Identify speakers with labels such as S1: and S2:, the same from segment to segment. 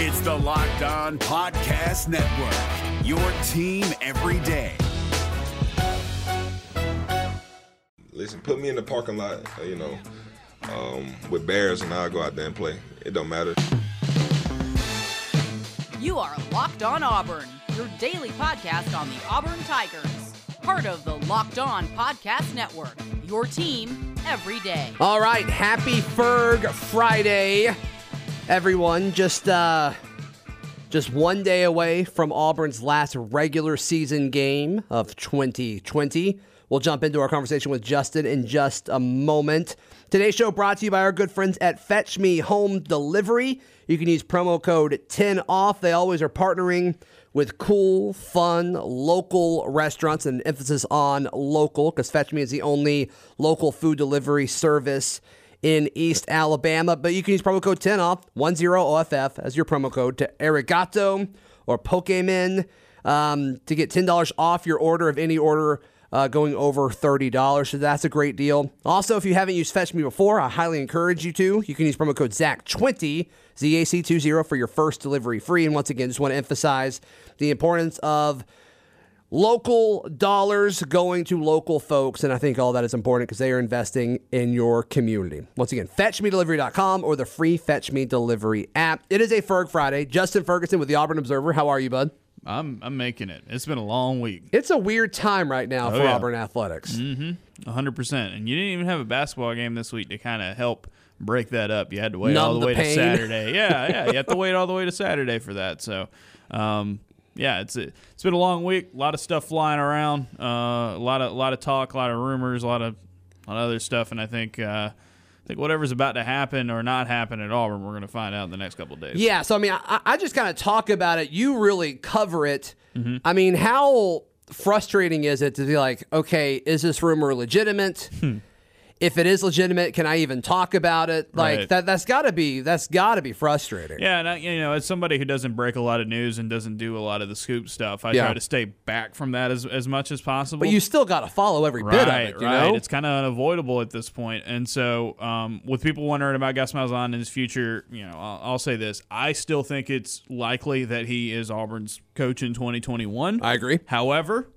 S1: It's the Locked On Podcast Network, your team every day.
S2: Listen, put me in the parking lot, uh, you know, um, with Bears, and I'll go out there and play. It don't matter.
S3: You are Locked On Auburn, your daily podcast on the Auburn Tigers. Part of the Locked On Podcast Network, your team every day.
S4: All right, happy Ferg Friday, everyone. Just uh just one day away from Auburn's last regular season game of 2020. We'll jump into our conversation with Justin in just a moment. Today's show brought to you by our good friends at Fetch Me Home Delivery. You can use promo code 10OFF. They always are partnering with cool, fun, local restaurants, and emphasis on local because Fetch Me is the only local food delivery service in East Alabama. But you can use promo code 10OFF, 10OFF, as your promo code to Arigato or Pokemon um, to get $10 off your order of any order uh, going over $30. So that's a great deal. Also, if you haven't used Fetch Me before, I highly encourage you to. You can use promo code ZAC20, ZAC20 for your first delivery free. And once again, just want to emphasize the importance of local dollars going to local folks. And I think all that is important because they are investing in your community. Once again, fetchmedelivery.com or the free Fetch Me Delivery app. It is a Ferg Friday. Justin Ferguson with the Auburn Observer. How are you, bud?
S5: I'm I'm making it. It's been a long week.
S4: It's a weird time right now for
S5: yeah.
S4: Auburn athletics.
S5: Mm-hmm. 100%. And you didn't even have a basketball game this week to kind of help break that up. You had to wait
S4: Numb
S5: all the,
S4: the
S5: way
S4: pain.
S5: to Saturday. Yeah, yeah. You have to wait all the way to Saturday for that. So, um, yeah, it's a, it's been a long week. A lot of stuff flying around. Uh, a lot of a lot of talk, a lot of rumors, a lot of a lot of other stuff. And I think uh, I think whatever's about to happen or not happen at Auburn, we're going to find out in the next couple of days.
S4: Yeah, so I mean, I, I just kind of talk about it. You really cover it. I mean, how frustrating is it to be like, okay, is this rumor legitimate? If it is legitimate, can I even talk about it? Like
S5: Right.
S4: that. That's got to be. That's got to be frustrating.
S5: Yeah, and I, you know, as somebody who doesn't break a lot of news and doesn't do a lot of the scoop stuff, I
S4: Yeah.
S5: try to stay back from that as, as much as possible.
S4: But you still got to follow every
S5: right,
S4: bit of it. You
S5: right.
S4: know,
S5: It's kind of unavoidable at this point. And so, um, with people wondering about Gus Malzahn in his future, you know, I'll, I'll say this: I still think it's likely that he is Auburn's coach in 2021.
S4: I agree.
S5: However,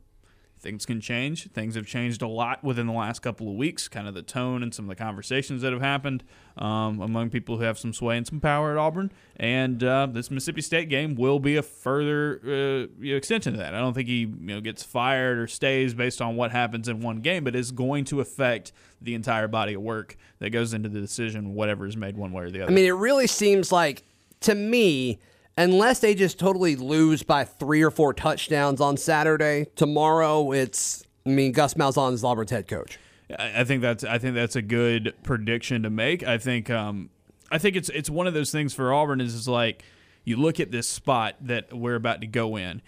S5: things can change. Things have changed a lot within the last couple of weeks. Kind of the tone and some of the conversations that have happened um, among people who have some sway and some power at Auburn. And uh, this Mississippi State game will be a further uh, you know, extension of that. I don't think he you know gets fired or stays based on what happens in one game, but it's going to affect the entire body of work that goes into the decision, whatever is made one way or the other.
S4: I mean, it really seems like to me, unless they just totally lose by three or four touchdowns on Saturday, tomorrow it's. I mean, Gus Malzahn is Auburn's head coach.
S5: I think that's I think that's a good prediction to make. I think um, I think it's it's one of those things for Auburn is, is like you look at this spot that we're about to go in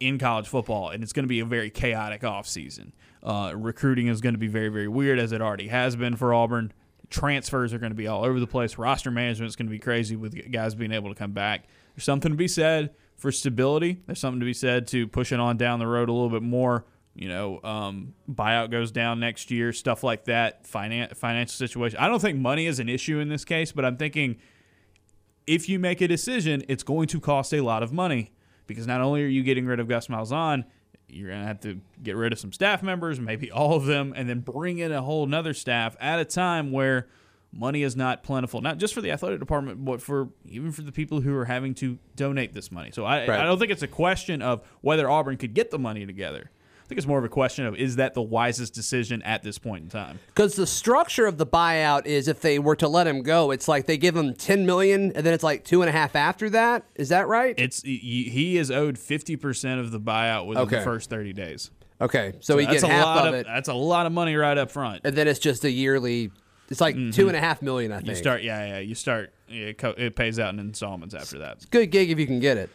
S5: in college football, and it's going to be a very chaotic offseason. Uh, recruiting is going to be very very weird as it already has been for Auburn. Transfers are going to be all over the place. Roster management is going to be crazy with guys being able to come back. There's something to be said for stability. There's something to be said to pushing on down the road a little bit more you know, um, buyout goes down next year, stuff like that, finan- financial situation. I don't think money is an issue in this case, but I'm thinking if you make a decision, it's going to cost a lot of money because not only are you getting rid of Gus Malzahn, you're going to have to get rid of some staff members, maybe all of them, and then bring in a whole nother staff at a time where money is not plentiful, not just for the athletic department, but for even for the people who are having to donate this money. So I,
S4: Right.
S5: I don't think it's a question of whether Auburn could get the money together. I think it's more of a question of is that the wisest decision at this point in time?
S4: Because the structure of the buyout is if they were to let him go, it's like they give him ten million and then it's like two and a half after that. Is that right?
S5: It's he he is owed fifty percent of the buyout within
S4: Okay.
S5: the first thirty days.
S4: okay, so, he
S5: that's
S4: gets
S5: a
S4: half
S5: lot
S4: of it,
S5: That's a lot of money right up front.
S4: and then it's just a yearly. It's like two and a half million, I think.
S5: Mm-hmm. You start, yeah, yeah. You start. It, co- it pays out in installments after that.
S4: Good gig if you can get it.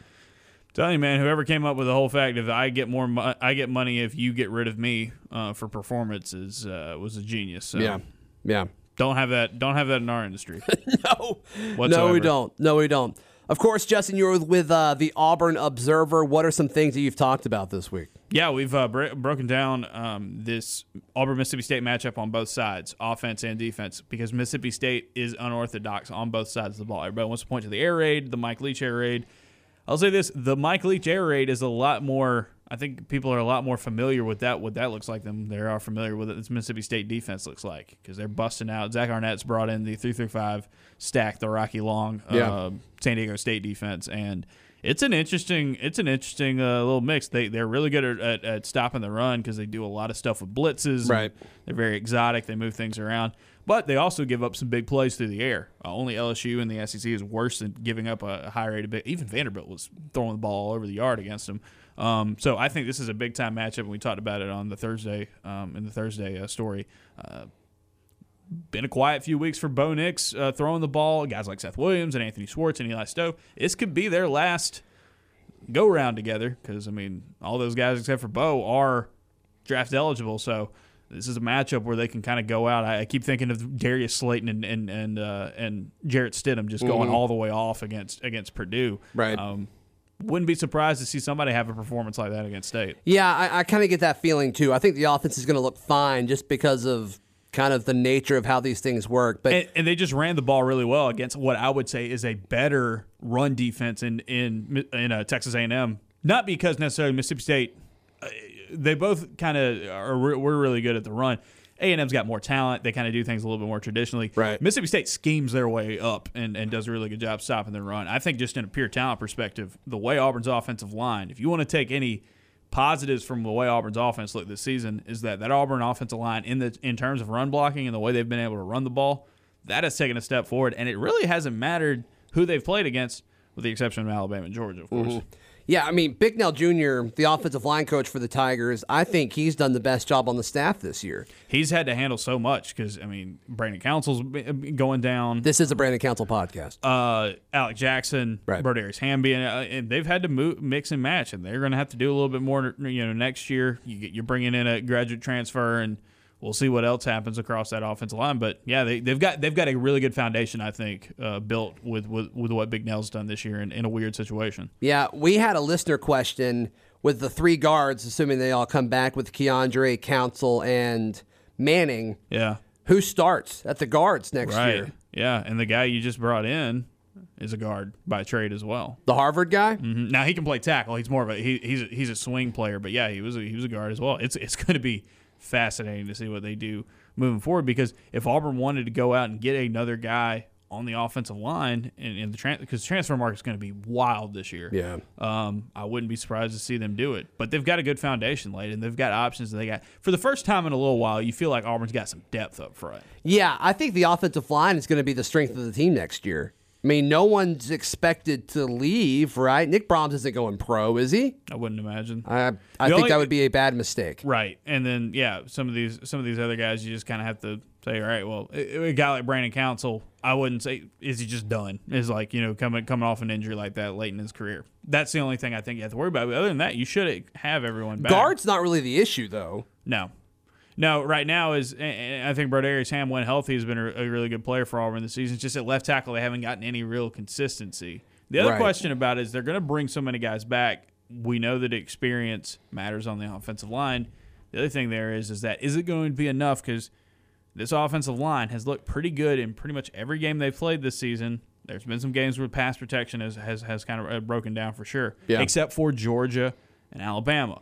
S5: Telling you, man, whoever came up with the whole fact of I get more, mo- I get money if you get rid of me uh, for performances uh, was a genius. So
S4: Yeah, yeah.
S5: don't have that. Don't have that in our industry.
S4: No, no, we don't. No, we don't. Of course, Justin, you're with uh, the Auburn Observer. What are some things that you've talked about this week?
S5: Yeah, we've uh, bro- broken down um, this Auburn Mississippi State matchup on both sides, offense and defense, because Mississippi State is unorthodox on both sides of the ball. Everybody wants to point to the air raid, the Mike Leach air raid. I'll say this: the Mike Leach air raid is a lot more. I think people are a lot more familiar with that. What that looks like than they are familiar with what this Mississippi State defense looks like because they're busting out. Zach Arnett's brought in the three through five stack, the Rocky Long uh,
S4: Yeah.
S5: San Diego State defense, and it's an interesting it's an interesting uh, little mix. They they're really good at, at, at stopping the run because they do a lot of stuff with blitzes.
S4: Right.
S5: They're very exotic. They move things around, but they also give up some big plays through the air. Uh, only LSU in the SEC is worse than giving up a high rate of big. Even Vanderbilt was throwing the ball all over the yard against them. Um, so I think this is a big time matchup, and we talked about it on the Thursday um, in the Thursday uh, story. Uh, been a quiet few weeks for Bo Nix uh, throwing the ball. Guys like Seth Williams and Anthony Schwartz and Eli Stove. This could be their last go round together because I mean all those guys except for Bo are draft eligible. So this is a matchup where they can kind of go out. I, I keep thinking of Darius Slayton and and and, uh, and Jarrett Stidham just going all the way off against against Purdue.
S4: Right.
S5: Um, wouldn't be surprised to see somebody have a performance like that against State.
S4: Yeah, I, I kind of get that feeling too. I think the offense is going to look fine just because of kind of the nature of how these things work. But
S5: and, and they just ran the ball really well against what I would say is a better run defense in in in uh, Texas A&M. Not because necessarily Mississippi State, they both kind of are re- we're really good at the run. A&M's got more talent. They kind of do things a little bit more traditionally.
S4: Right.
S5: Mississippi State schemes their way up and, and does a really good job stopping the run. I think just in a pure talent perspective, the way Auburn's offensive line, if you want to take any positives from the way Auburn's offense looked this season, is that that Auburn offensive line in the in terms of run blocking and the way they've been able to run the ball, that has taken a step forward, and it really hasn't mattered who they've played against, with the exception of Alabama and Georgia, of course. Mm-hmm.
S4: Yeah, I mean, Bicknell Jr., the offensive line coach for the Tigers, I think he's done the best job on the staff this year.
S5: He's had to handle so much because I mean, Brandon Council's going down.
S4: This is a Brandon Council podcast.
S5: uh, Alec Jackson,
S4: Right.
S5: Brodarius Hamby, and, uh, and they've had to move, mix and match, and they're going to have to do a little bit more. You know, next year you get, you're bringing in a graduate transfer, and we'll see what else happens across that offensive line. But yeah, they, they've got they've got a really good foundation, I think, uh, built with, with with what Bicknell's done this year in, in a weird situation.
S4: Yeah, we had a listener question with the three guards, assuming they all come back with Keiondre, Council, and Manning.
S5: Yeah,
S4: Who starts at the guards next
S5: right.
S4: year?
S5: Yeah, and the guy you just brought in is a guard by trade as well.
S4: The Harvard guy?
S5: Mhm. Now he can play tackle. He's more of a he, he's a, he's a swing player, but yeah, he was a, he was a guard as well. It's it's going to be fascinating to see what they do moving forward because if Auburn wanted to go out and get another guy on the offensive line and, and the tran because transfer market is going to be wild this year.
S4: Yeah.
S5: Um, I wouldn't be surprised to see them do it, but they've got a good foundation laid and they've got options. And they got for the first time in a little while, you feel like Auburn's got some depth up front.
S4: Yeah, I think the offensive line is going to be the strength of the team next year. I mean, no one's expected to leave, right? Nick Brahms isn't going pro, is he?
S5: I wouldn't imagine.
S4: I, I
S5: The
S4: think
S5: only-
S4: that would be a bad mistake.
S5: Right, and then yeah, some of these some of these other guys, you just kind of have to say, all right, well, a a guy like Brandon Council, I wouldn't say is he just done? Is like you know coming coming off an injury like that late in his career. That's the only thing I think you have to worry about. But other than that, you should have everyone back.
S4: Guard's not really the issue, though.
S5: No. No, right now is I think Brodarius Hamm when healthy has been a, really good player for Auburn this season. It's just at left tackle they haven't gotten any real consistency. The other
S4: Right.
S5: question about it is they're going to bring so many guys back. We know that experience matters on the offensive line. The other thing there is is that is it going to be enough because this offensive line has looked pretty good in pretty much every game they've played this season. There's been some games where pass protection has, has, has kind of uh, broken down for sure,
S4: Yeah.
S5: except for Georgia and Alabama.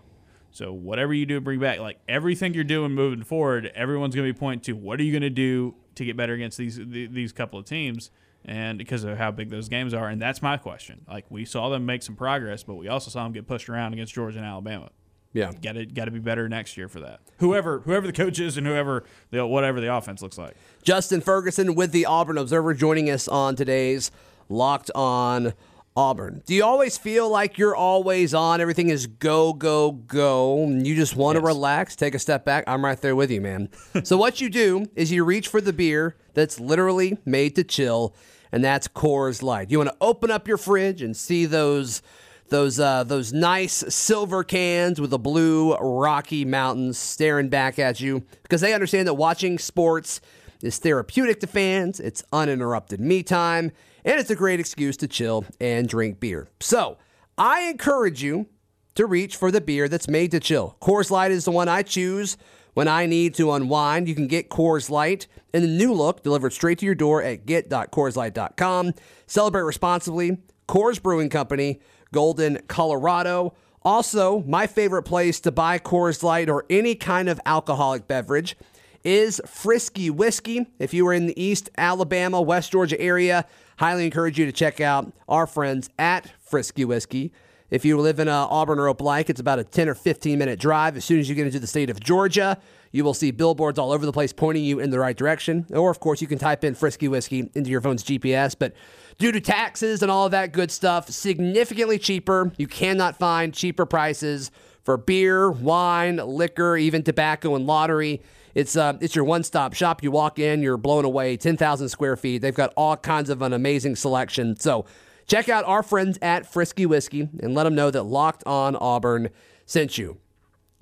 S5: So whatever you do bring back, like everything you're doing moving forward, everyone's going to be pointing to what are you going to do to get better against these th- these couple of teams, and because of how big those games are. And that's my question. Like we saw them make some progress, but we also saw them get pushed around against Georgia and Alabama.
S4: Yeah.
S5: Got to got to be better next year for that. Whoever whoever the coach is and whoever the whatever the offense looks like.
S4: Justin Ferguson with the Auburn Observer joining us on today's Locked On Auburn. Do you always feel like you're always on? Everything is go, go, go. And you just want to
S5: Yes.
S4: relax, take a step back? I'm right there with you, man. so, what you do is you reach for the beer that's literally made to chill, and that's Coors Light. You want to open up your fridge and see those. Those uh, those nice silver cans with the blue Rocky Mountains staring back at you because they understand that watching sports is therapeutic to fans. It's uninterrupted me time, and it's a great excuse to chill and drink beer. So I encourage you to reach for the beer that's made to chill. Coors Light is the one I choose when I need to unwind. You can get Coors Light in the new look delivered straight to your door at get.coorslight.com. Celebrate responsibly. Coors Brewing Company, Golden, Colorado. Also, my favorite place to buy Coors Light or any kind of alcoholic beverage is Frisky Whiskey. If you are in the East Alabama, West Georgia area, highly encourage you to check out our friends at Frisky Whiskey. If you live in uh, Auburn or Opelika, it's about a 10 or 15 minute drive. As soon as you get into the state of Georgia, you will see billboards all over the place pointing you in the right direction. Or, of course, you can type in Frisky Whiskey into your phone's GPS. But due to taxes and all of that good stuff, significantly cheaper. You cannot find cheaper prices for beer, wine, liquor, even tobacco and lottery. It's uh, it's your one stop shop. You walk in, you're blown away. Ten thousand square feet. They've got all kinds of an amazing selection. So check out our friends at Frisky Whiskey and let them know that Locked On Auburn sent you.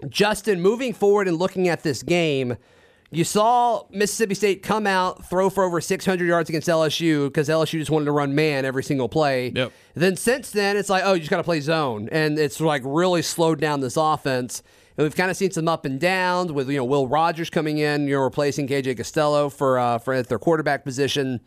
S4: Justin, moving forward and looking at this game, you saw Mississippi State come out, throw for over 600 yards against LSU because LSU just wanted to run man every single play.
S5: Yep.
S4: Then since then, it's like, oh, you just got to play zone. And it's like really slowed down this offense. And we've kind of seen some up and downs with, you know, Will Rogers coming in, you know, replacing KJ Costello for, uh, for at their quarterback position.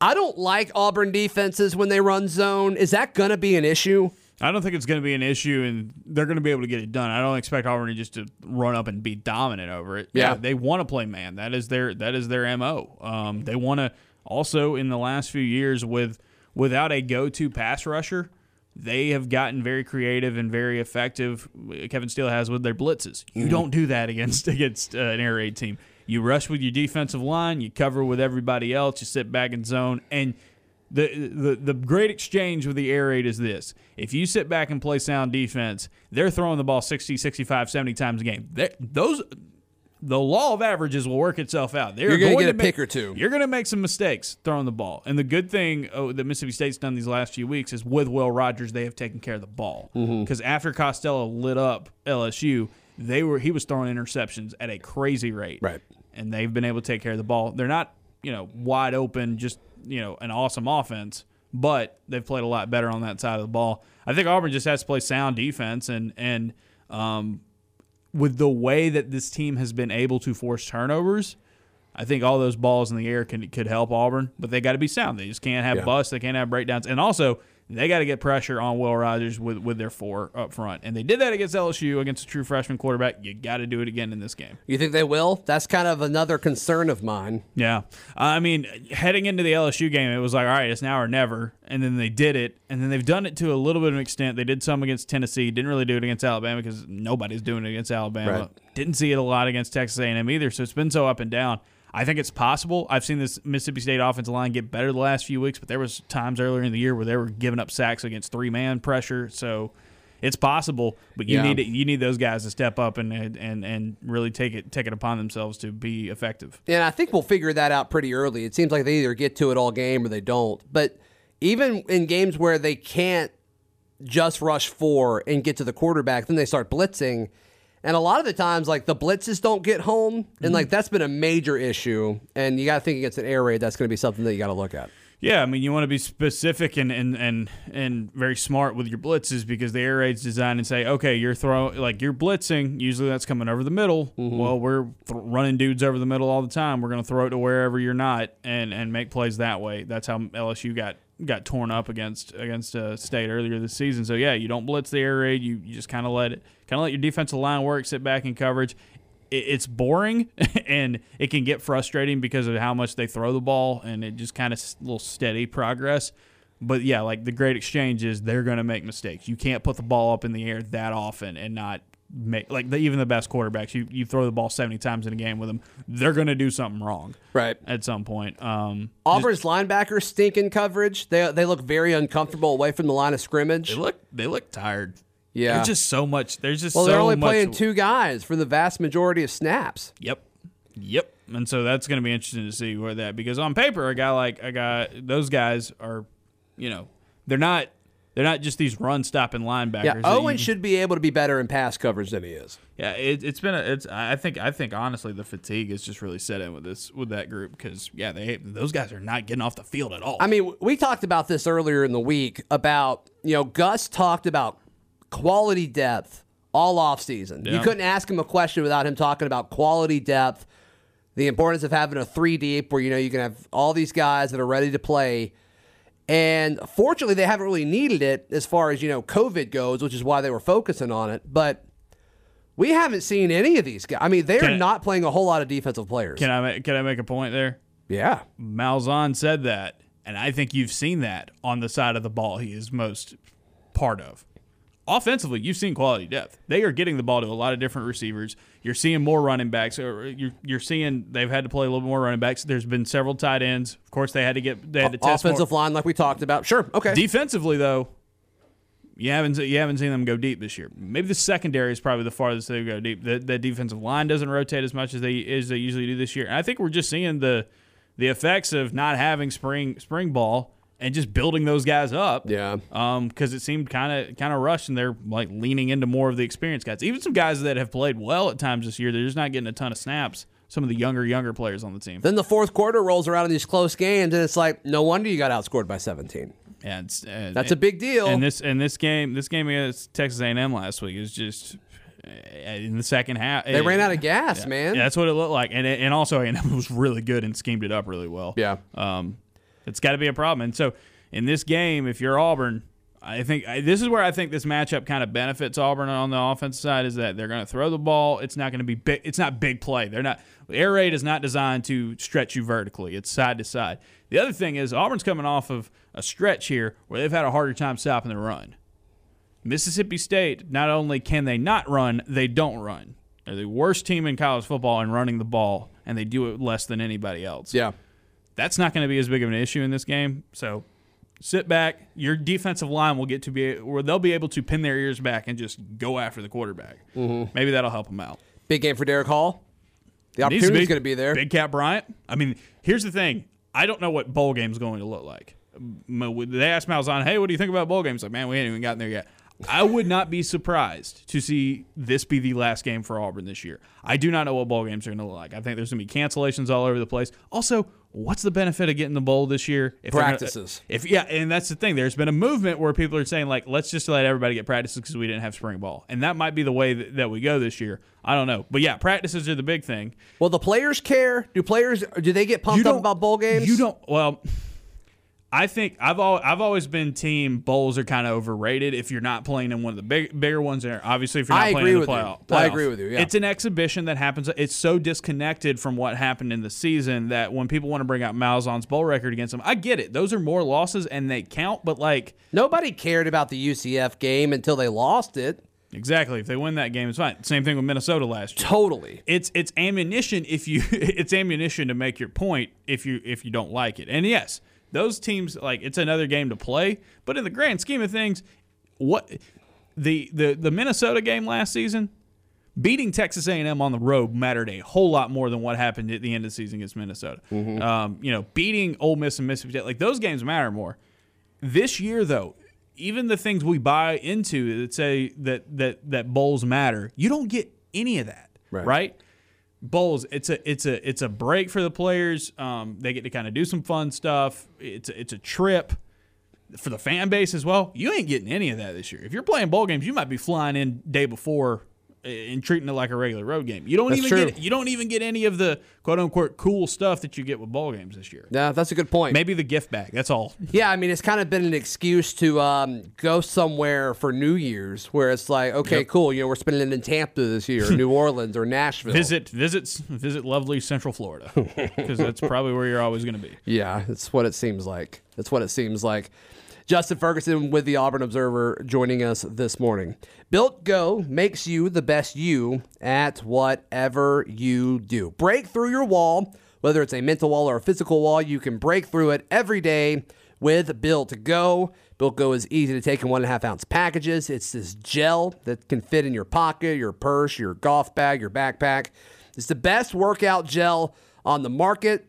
S4: I don't like Auburn defenses when they run zone. Is that going to be an issue?
S5: I don't think it's going to be an issue, and they're going to be able to get it done. I don't expect Auburn just to run up and be dominant over it.
S4: Yeah.
S5: they want to play man. That is their that is their mo. Um, they want to also in the last few years with without a go to pass rusher, they have gotten very creative and very effective. Kevin Steele has with their blitzes. You don't do that against against uh, an air raid team. You rush with your defensive line. You cover with everybody else. You sit back in zone and the, the the great exchange with the air raid is this. If you sit back and play sound defense, they're throwing the ball 60, 65, 70 times a game. They're, those the law of averages will work itself out. They're
S4: You're gonna get a
S5: make-
S4: pick or two.
S5: You're going to make some mistakes throwing the ball. And the good thing oh, that Mississippi State's done these last few weeks is with Will Rogers, they have taken care of the ball.
S4: Mm-hmm.
S5: Because after Costello lit up LSU, they were he was throwing interceptions at a crazy rate
S4: Right.
S5: and they've been able to take care of the ball. They're not, you know, wide open, just you know, an awesome offense, but they've played a lot better on that side of the ball. I think Auburn just has to play sound defense, and and um, with the way that this team has been able to force turnovers. I think all those balls in the air can, could help Auburn, but they got to be sound. They just can't have
S4: Yeah.
S5: busts. They can't have breakdowns. And also, they got to get pressure on Will Rogers with, with their four up front. And they did that against LSU, against a true freshman quarterback. You got to do it again in this game.
S4: You think they will? That's kind of another concern of mine.
S5: Yeah. Uh, I mean, heading into the LSU game, it was like, all right, it's now or never. And then they did it. And then they've done it to a little bit of an extent. They did some against Tennessee. Didn't really do it against Alabama because nobody's doing it against Alabama.
S4: Right.
S5: Didn't see it a lot against Texas A&M either. So it's been so up and down. I think it's possible. I've seen this Mississippi State offensive line get better the last few weeks, but there was times earlier in the year where they were giving up sacks against three man pressure. So it's possible, but you
S4: Yeah.
S5: need to, you need those guys to step up and and and really take it take it upon themselves to be effective.
S4: And I think we'll figure that out pretty early. It seems like they either get to it all game or they don't. But even in games where they can't just rush four and get to the quarterback, then they start blitzing. And a lot of the times, like the blitzes don't get home, and like that's been a major issue. And you got to think against an air raid, that's going to be something that you got to look at.
S5: Yeah, I mean, you want to be specific and, and, and, and very smart with your blitzes because the air raid's designed and say, okay, you're throwing like you're blitzing. Usually that's coming over the middle. Well, we're th- running dudes over the middle all the time. We're going to throw it to wherever you're not and, and make plays that way. That's how LSU got got torn up against against uh, State earlier this season. So yeah, you don't blitz the air raid. You, you just kind of let it kind of let your defensive line work, sit back in coverage it's boring and it can get frustrating because of how much they throw the ball and it just kind of s- little steady progress. But yeah, like the great exchange is they're going to make mistakes. You can't put the ball up in the air that often and not make like the, even the best quarterbacks. You you throw the ball seventy times in a game with them, they're going to do something wrong
S4: Right.
S5: at some point. Um,
S4: Auburn's linebackers stink in coverage. They they look very uncomfortable away from the line of scrimmage.
S5: they look they look tired.
S4: Yeah.
S5: there's just so much. There's just
S4: well,
S5: so
S4: they're only
S5: much
S4: playing two guys for the vast majority of snaps.
S5: Yep. Yep. And so that's going to be interesting to see where that because on paper a guy like a guy those guys are, you know, they're not they're not just these run stopping linebackers.
S4: Yeah, Owen should be able to be better in pass coverage than he is.
S5: Yeah, it, it's been a, it's I think I think honestly the fatigue is just really set in with this with that group because yeah they those guys are not getting off the field at all.
S4: I mean, we talked about this earlier in the week about, you know, Gus talked about quality depth all offseason. You couldn't ask him a question without him talking about quality depth, the importance of having a three deep where you know you can have all these guys that are ready to play. And fortunately, they haven't really needed it as far as you know COVID goes, which is why they were focusing on it. But we haven't seen any of these guys. I mean, they're not playing a whole lot of defensive players.
S5: Can I ma- can I make a point there?
S4: yeah,
S5: Malzahn said that, and I think you've seen that on the side of the ball he is most part of. Offensively, you've seen quality depth. They are getting the ball to a lot of different receivers. You're seeing more running backs. Or you're, you're seeing they've had to play a little more running backs. There's been several tight ends. Of course, they had to get they had to test more.
S4: offensive line, like we talked about. Sure, okay.
S5: Defensively, though, you haven't you haven't seen them go deep this year. Maybe the secondary is probably the farthest they go deep. The, the defensive line doesn't rotate as much as they as they usually do this year. And I think we're just seeing the the effects of not having spring spring ball and just building those guys up.
S4: Yeah.
S5: Um, because it seemed kind of kind of rushed, and they're like leaning into more of the experienced guys. Even some guys that have played well at times this year, they're just not getting a ton of snaps. Some of the younger younger players on the team.
S4: Then the fourth quarter rolls around in these close games, and it's like, no wonder you got outscored by 17.
S5: And it's- and-
S4: That's a big deal.
S5: And this and this game, this game against Texas A&M last week is just uh, in the second half.
S4: They ran out of gas, man.
S5: Yeah, that's what it looked like, and and also A&M was really good and schemed it up really well.
S4: Yeah.
S5: um, it's got to be a problem. And so in this game, if you're Auburn, I think I, this is where I think this matchup kind of benefits Auburn on the offense side is that they're going to throw the ball. It's not going to be big. It's not big play. They're not. Air raid is not designed to stretch you vertically. It's side to side. The other thing is Auburn's coming off of a stretch here where they've had a harder time stopping the run. Mississippi State, not only can they not run, they don't run. They're the worst team in college football in running the ball, and they do it less than anybody else.
S4: Yeah.
S5: That's not going to be as big of an issue in this game. So sit back. Your defensive line will get to be where they'll be able to pin their ears back and just go after the quarterback. Mm-hmm. Maybe that'll help them out.
S4: Big game for Derek Hall. The
S5: Needs to
S4: opportunity's going to be there.
S5: Big Cat Bryant. I mean, here's the thing. I don't know what bowl game's going to look like. They asked Malzahn, "Hey, what do you think about bowl games?" Like, man, we ain't even gotten there yet. I would not be surprised to see this be the last game for Auburn this year. I do not know what ball games are going to look like. I think there's going to be cancellations all over the place. Also, what's the benefit of getting the bowl this year? If they're gonna-
S4: Practices.
S5: if yeah, and that's the thing. There's been a movement where people are saying like, let's just let everybody get practices because we didn't have spring ball, and that might be the way that, that we go this year. I don't know, but yeah, practices are the big thing.
S4: Well, the players care. Do players do they get pumped up about bowl games?
S5: You don't. Well, I think I've al- I've always been team bowls are kind of overrated if you're not playing in one of the big bigger ones. There, obviously, if you're not
S4: I
S5: playing
S4: agree
S5: in the
S4: with you.
S5: playoff,
S4: I agree with you, yeah.
S5: it's an exhibition that happens. It's so disconnected from what happened in the season that when people want to bring out Malzahn's bowl record against them, I get it. Those are more losses and they count, but like
S4: Nobody cared about the UCF game until they lost it.
S5: exactly, if they win that game, it's fine. Same thing with Minnesota last year.
S4: Totally.
S5: it's it's ammunition if you it's ammunition to make your point if you if you don't like it. And yes, those teams like it's another game to play, but in the grand scheme of things, what the the the Minnesota game last season, beating Texas A&M on the road mattered a whole lot more than what happened at the end of the season against Minnesota. Um, you know, beating Ole Miss and Mississippi State, like those games matter more. This year, though, even the things we buy into that say that that that bowls matter, you don't get any of that,
S4: Right.
S5: right? Bowls, it's a it's a it's a break for the players. Um, they get to kind of do some fun stuff. It's a, it's a trip for the fan base as well. You ain't getting any of that this year. If you're playing bowl games, you might be flying in day before and treating it like a regular road game. You don't
S4: That's
S5: even
S4: true.
S5: get you don't even get any of the quote unquote cool stuff that you get with bowl games this year.
S4: Yeah, that's a good point.
S5: Maybe the gift bag. That's all.
S4: Yeah, I mean, it's kind of been an excuse to um, go somewhere for New Year's where it's like, okay, cool, you know, we're spending it in Tampa this year, New Orleans, or Nashville.
S5: Visit visit visit lovely Central Florida because that's probably where you're always going to be.
S4: Yeah, it's what it seems like. That's what it seems like. Justin Ferguson with the Auburn Observer joining us this morning. Built Go makes you the best you at whatever you do. Break through your wall, whether it's a mental wall or a physical wall, you can break through it every day with Built Go. Built Go is easy to take in one and a half ounce packages. It's this gel that can fit in your pocket, your purse, your golf bag, your backpack. It's the best workout gel on the market.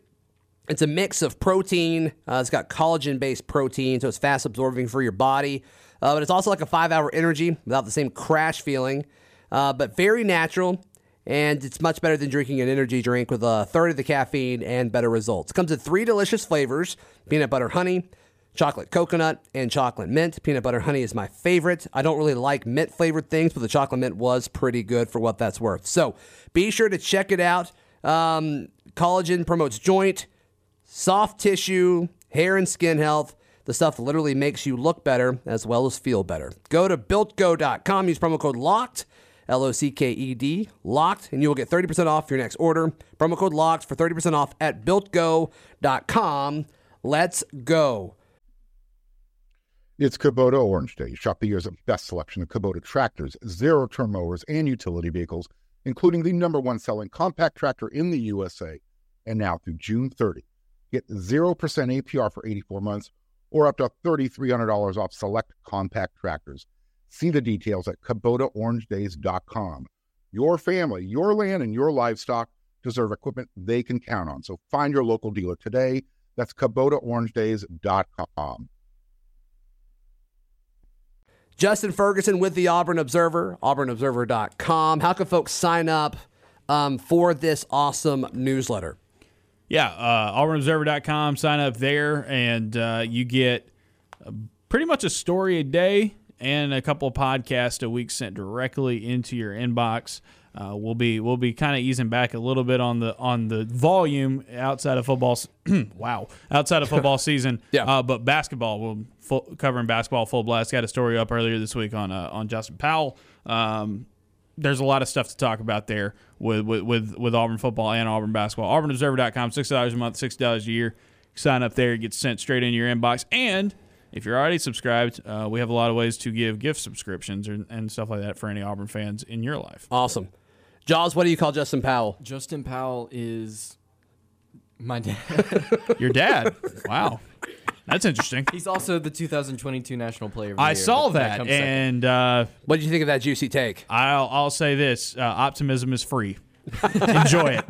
S4: It's a mix of protein. Uh, it's got collagen based protein, so it's fast absorbing for your body. Uh, but it's also like a five hour energy without the same crash feeling, uh, but very natural. And it's much better than drinking an energy drink with a third of the caffeine and better results. Comes in three delicious flavors peanut butter honey, chocolate coconut, and chocolate mint. Peanut butter honey is my favorite. I don't really like mint flavored things, but the chocolate mint was pretty good for what that's worth. So be sure to check it out. Um, collagen promotes joint, soft tissue, hair and skin health. The stuff literally makes you look better as well as feel better. Go to builtgo.com, use promo code LOCKED, L O C K E D, locked, and you will get 30% off your next order. Promo code LOCKED for 30% off at builtgo.com. Let's go.
S6: It's Kubota Orange Day. Shop the year's best selection of Kubota tractors, zero turn mowers, and utility vehicles, including the number one selling compact tractor in the USA. And now through June 30, get 0% APR for 84 months or up to $3,300 off select compact tractors. See the details at KubotaOrangeDays.com. Your family, your land, and your livestock deserve equipment they can count on. So find your local dealer today. That's KubotaOrangeDays.com.
S4: Justin Ferguson with the Auburn Observer, auburnobserver.com. How can folks sign up um, for this awesome newsletter?
S5: Yeah, uh, auburnobserver.com. Sign up there, and uh, you get pretty much a story a day and a couple of podcasts a week sent directly into your inbox. Uh, we'll be we'll be kind of easing back a little bit on the on the volume outside of football. wow, outside of football season.
S4: Yeah.
S5: Uh, but basketball, we'll full, covering basketball full blast. Got a story up earlier this week on uh, on Justin Powell. Um, there's a lot of stuff to talk about there with with with, with Auburn football and Auburn basketball. AuburnObserver.com, six dollars a month, six dollars a year. Sign up there, it gets sent straight into your inbox. And if you're already subscribed, uh, we have a lot of ways to give gift subscriptions and, and stuff like that for any Auburn fans in your life.
S4: Awesome. Jaws, what do you call Justin Powell?
S7: Justin Powell is my dad.
S5: Your dad, wow, that's interesting.
S7: He's also the 2022 National Player of the
S5: I
S7: Year,
S5: saw
S7: but
S5: that, and uh,
S4: What did you think of that juicy take?
S5: I'll I'll say this: uh, optimism is free. Enjoy it.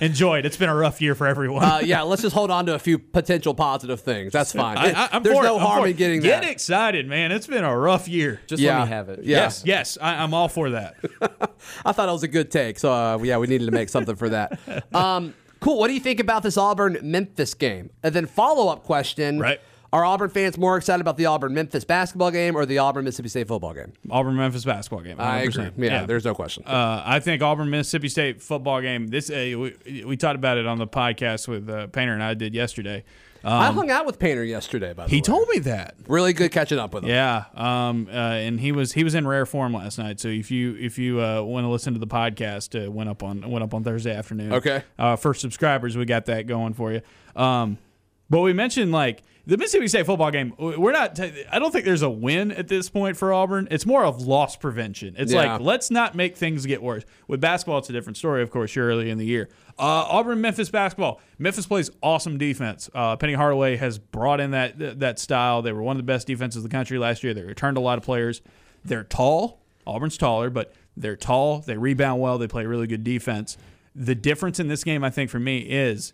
S5: Enjoy it. It's been a rough year for everyone.
S4: Uh, yeah, let's just hold on to a few potential positive things. That's fine.
S5: I, I, I'm
S4: There's
S5: for it.
S4: no
S5: I'm
S4: harm
S5: for
S4: in
S5: it.
S4: getting
S5: Get
S4: that.
S5: excited, man. It's been a rough year.
S7: just
S4: Yeah.
S7: let me have it.
S4: Yeah.
S5: Yes, yes, I, I'm all for that.
S4: I thought it was a good take. So, uh, yeah, we needed to make something for that. Um, cool. What do you think about this Auburn Memphis game? And then, follow up question
S5: Right.
S4: Are Auburn fans more excited about the Auburn Memphis basketball game or the Auburn Mississippi State football game?
S5: Auburn Memphis basketball game. 100%.
S4: I agree. Yeah, there's no question.
S5: Uh, I think Auburn Mississippi State football game. This uh, we, we talked about it on the podcast with uh, Painter and I did yesterday.
S4: I hung out with Painter yesterday, by the
S5: He
S4: way.
S5: told me that.
S4: Really good catching up with him.
S5: Yeah, um, uh, and he was he was in rare form last night. So if you if you uh, want to listen to the podcast, uh, went up on went up on Thursday afternoon.
S4: Okay.
S5: uh, for subscribers, we got that going for you. Um, but we mentioned like the Mississippi State football game. We're not. T- I don't think there's a win at this point for Auburn. It's more of loss prevention. It's
S4: Yeah.
S5: like let's not make things get worse. With basketball, it's a different story. Of course, you're early in the year. Uh, Auburn Memphis basketball. Memphis plays awesome defense. Uh, Penny Hardaway has brought in that that style. They were one of the best defenses in the country last year. They returned a lot of players. They're tall. Auburn's taller, but they're tall. They rebound well. They play really good defense. The difference in this game, I think, for me is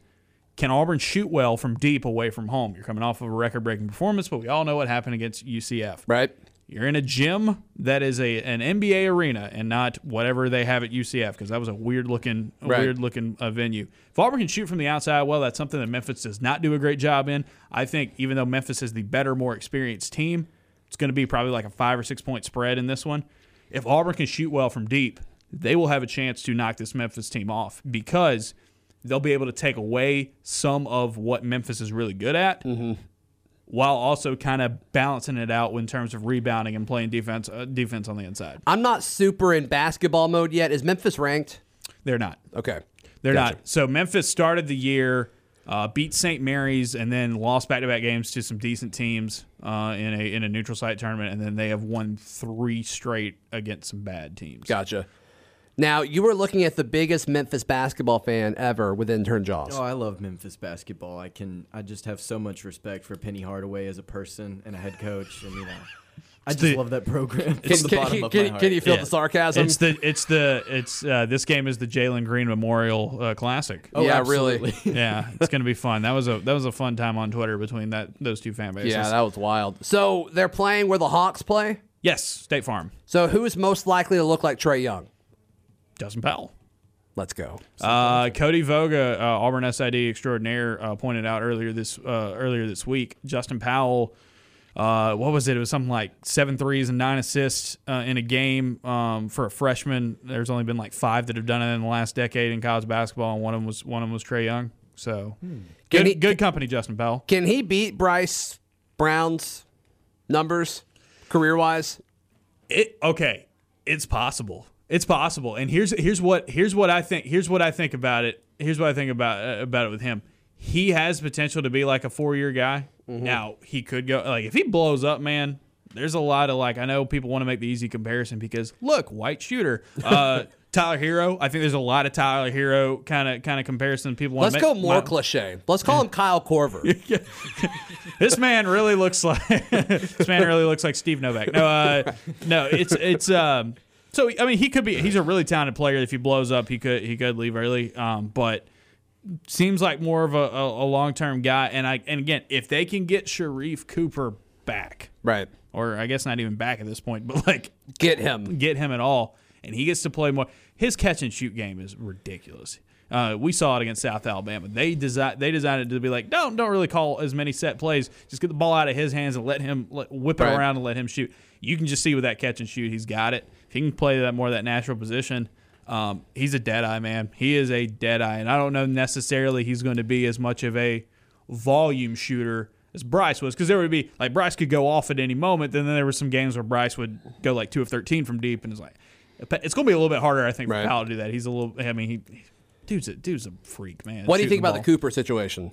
S5: can Auburn shoot well from deep away from home? You're coming off of a record breaking performance, but we all know what happened against UCF.
S4: Right?
S5: You're in a gym that is a an NBA arena and not whatever they have at UCF because that was a weird looking a
S4: Right.
S5: weird looking uh, venue. If Auburn can shoot from the outside, well, that's something that Memphis does not do a great job in. I think even though Memphis is the better, more experienced team, it's going to be probably like a five or six point spread in this one. If Auburn can shoot well from deep, they will have a chance to knock this Memphis team off because they'll be able to take away some of what Memphis is really good at while also kind of balancing it out in terms of rebounding and playing defense uh, defense on the inside.
S4: I'm not super in basketball mode yet. Is Memphis ranked?
S5: They're not.
S4: Okay.
S5: They're
S4: Gotcha.
S5: not. So Memphis started the year, uh, beat St. Mary's, and then lost back-to-back games to some decent teams uh, in a in a neutral site tournament, and then they have won three straight against some bad teams.
S4: Gotcha. Now, you were looking at the biggest Memphis basketball fan ever with intern Jaws.
S7: Oh, I love Memphis basketball. I can. I just have so much respect for Penny Hardaway as a person and a head coach, and you know, I just
S5: the-
S7: love that program from
S4: can,
S7: the
S4: can-
S7: bottom
S4: can-
S7: of
S4: can-
S7: my heart.
S4: can you feel
S5: Yeah.
S4: the sarcasm?
S5: It's the it's the it's uh, this game is the Jalen Green Memorial uh, Classic.
S7: Oh,
S4: Yeah, really.
S5: yeah, it's gonna be fun. That was a that was a fun time on Twitter between that those two fan bases.
S4: yeah, that was wild. So they're playing where the Hawks play.
S5: yes, State Farm,
S4: So who is most likely to look like Trae Young?
S5: Justin Powell.
S4: Let's go.
S5: Uh, Cody Voga, uh, Auburn SID extraordinaire, uh, pointed out earlier this uh, earlier this week. Justin Powell, uh, what was it? It was something like seven threes and nine assists uh, in a game um, for a freshman. There's only been like five that have done it in the last decade in college basketball, and one of them was one of them was Trae Young. So
S4: Can
S5: good,
S4: he-
S5: good company, Justin Powell.
S4: Can he beat Bryce Brown's numbers career wise?
S5: It okay. It's possible. It's possible. And here's here's what here's what I think. Here's what I think about it. Here's what I think about uh, about it with him. He has potential to be like a four year guy. Now he could go like if he blows up, man. There's a lot of like I know people want to make the easy comparison because look, white shooter. Uh, Tyler Herro. I think there's a lot of Tyler Herro kind of kind of comparison people want
S4: Let's
S5: to
S4: go
S5: make.
S4: more
S5: My-
S4: cliche. Let's call him Kyle Korver.
S5: this man really looks like this man really looks like Steve Novak. No, uh, no, it's it's um. So I mean, he could be. He's a really talented player. If he blows up, he could he could leave early. Um, but seems like more of a, a, a long term guy. And I and again, if they can get Sharife Cooper back,
S4: right.
S5: or I guess not even back at this point, but like
S4: Get him.
S5: get him at all, and he gets to play more. His catch and shoot game is ridiculous. Uh, we saw it against South Alabama. They design they designed it to be like, don't don't really call as many set plays. Just get the ball out of his hands and let him let, whip it
S4: Right.
S5: around and let him shoot. You can just see with that catch and shoot, he's got it. If he can play that more of that natural position, um, he's a dead eye man. He is a dead eye, and I don't know necessarily he's going to be as much of a volume shooter as Bryce was because there would be like Bryce could go off at any moment. Then there were some games where Bryce would go like two of thirteen from deep, and it's like it's going to be a little bit harder, I think, for
S4: Right.
S5: Powell to do that. He's a little. I mean, he, he dude's a dude's a freak, man.
S4: What do you think about the. Cooper situation?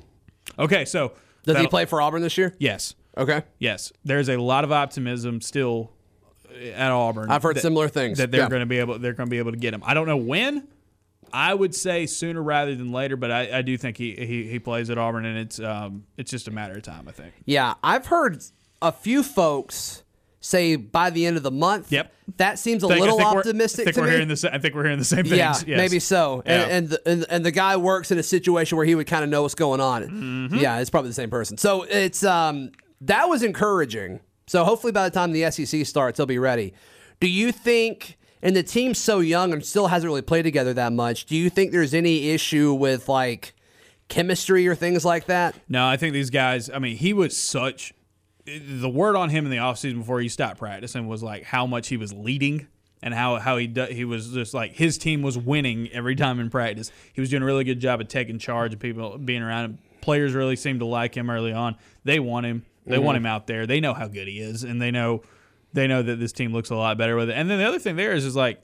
S5: Okay, so
S4: Does he play for Auburn this year?
S5: Yes,
S4: Okay.
S5: yes. There's a lot of optimism still at Auburn.
S4: I've heard
S5: that-
S4: similar things.
S5: that they're
S4: Yeah.
S5: going to be able they're going to be able to get him. I don't know when. I would say sooner rather than later, but I, I do think he, he he plays at Auburn, and it's um it's just a matter of time. I think.
S4: Yeah, I've heard a few folks say by the end of the month.
S5: Yep.
S4: That seems a
S5: Think-
S4: little optimistic
S5: I think
S4: to
S5: we're
S4: me.
S5: hearing the I think we're hearing the same things.
S4: yeah,
S5: yes.
S4: maybe so.
S5: Yeah.
S4: And and the, and, and the guy works in a situation where he would kind of know what's going on.
S5: Mm-hmm.
S4: Yeah, it's probably the same person. So it's um that was encouraging. So hopefully by the time the SEC starts, they'll be ready. Do you think? And the team's so young and still hasn't really played together that much. Do you think there's any issue with like chemistry or things like that?
S5: No, I think these guys. I mean, he was such. The word on him in the offseason before he stopped practicing was like how much he was leading and how how he do, he was just like his team was winning every time in practice. He was doing a really good job of taking charge of people being around him. Players really seemed to like him early on. They want him. They want him out there. They know how good he is, and they know they know that this team looks a lot better with it. And then the other thing there is is like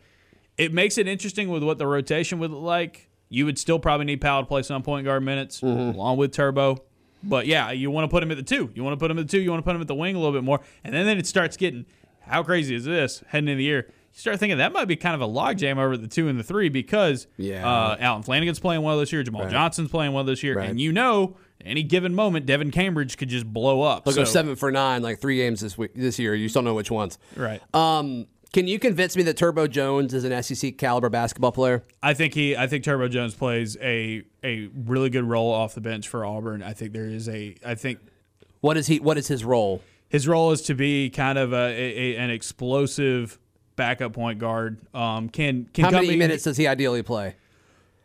S5: it makes it interesting with what the rotation would look like. You would still probably need Powell to play some point guard minutes along with Turbo. But yeah, you want to put him at the two. You want to put him at the two. You want to put him at the wing a little bit more. And then, then it starts getting how crazy is this heading into the year? You start thinking that might be kind of a logjam over the two and the three because
S4: Yeah.
S5: uh, Allen Flanigan's playing well this year. Jamal Johnson's playing well this year.
S4: Right.
S5: And you know, any given moment, Devan Cambridge could just blow up.
S4: He'll go
S5: So-
S4: seven for nine, like three games this week, this year. You still don't know which ones.
S5: Right.
S4: Um, can you convince me that Turbo Jones is an SEC caliber basketball player?
S5: I think he. I think Turbo Jones plays a a really good role off the bench for Auburn. I think there is a. I think
S4: What is he? What is his role?
S5: his role is to be kind of a, a, an explosive backup point guard. Um, can can
S4: How many
S5: in-
S4: minutes does he ideally play?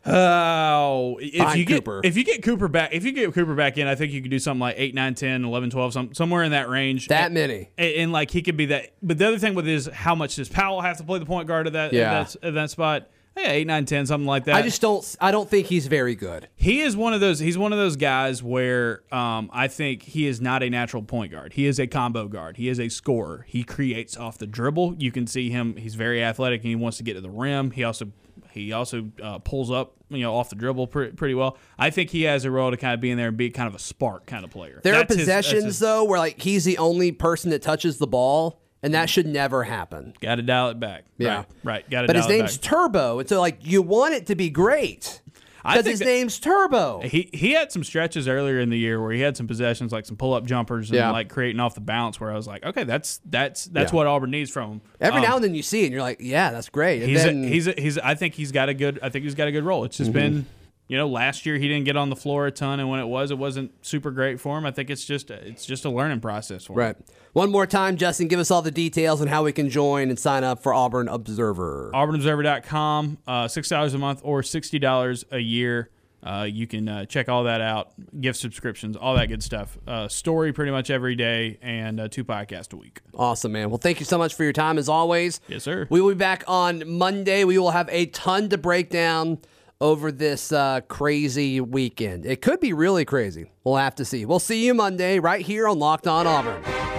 S5: Oh, if you get
S4: Cooper.
S5: if you get Cooper back, if you get Cooper back in, I think you could do something like 8, 9, 10, 11, 12, some, somewhere in that range.
S4: That
S5: and,
S4: many.
S5: And, and, like he could be that. But the other thing with it is how much does Powell have to play the point guard at that
S4: Yeah.
S5: at that, at that spot? Yeah, 8, 9, 10, something like that.
S4: I just don't. I don't think he's very good.
S5: He is one of those. He's one of those guys where um, I think he is not a natural point guard. He is a combo guard. He is a scorer. He creates off the dribble. You can see him. He's very athletic and he wants to get to the rim. He also he also uh, pulls up you know off the dribble pre- pretty well. I think he has a role to kind of be in there and be kind of a spark kind of player.
S4: There
S5: That's
S4: are possessions
S5: his-
S4: though where like he's the only person that touches the ball, and that should never happen.
S5: Got to dial it back.
S4: Yeah.
S5: right. right. Got to.
S4: But his name's. Turbo, and so like you want it to be great because his
S5: that-
S4: name's Turbo.
S5: He he had some stretches earlier in the year where he had some possessions like some pull up jumpers and
S4: Yeah.
S5: like creating off the bounce where I was like, okay, that's that's that's
S4: Yeah.
S5: what Auburn needs from him.
S4: Every
S5: Um,
S4: now and then you see it, and you're like, yeah, that's great. And
S5: he's
S4: then,
S5: a, he's a, he's I think he's got a good I think he's got a good role. It's just been you know, last year he didn't get on the floor a ton, and when it was, it wasn't super great for him. I think it's just it's just a learning process for him.
S4: Right. One more time, Justin, give us all the details on how we can join and sign up for Auburn Observer.
S5: AuburnObserver.com, uh, six dollars a month or sixty dollars a year. Uh, you can uh, check all that out, gift subscriptions, all that good stuff. Uh, story pretty much every day, and uh, two podcasts a week.
S4: Awesome, man. Well, thank you so much for your time as always.
S5: Yes, sir.
S4: We will be back on Monday. We will have a ton to break down over this uh, crazy weekend. It could be really crazy. We'll have to see. We'll see you Monday right here on Locked On Auburn.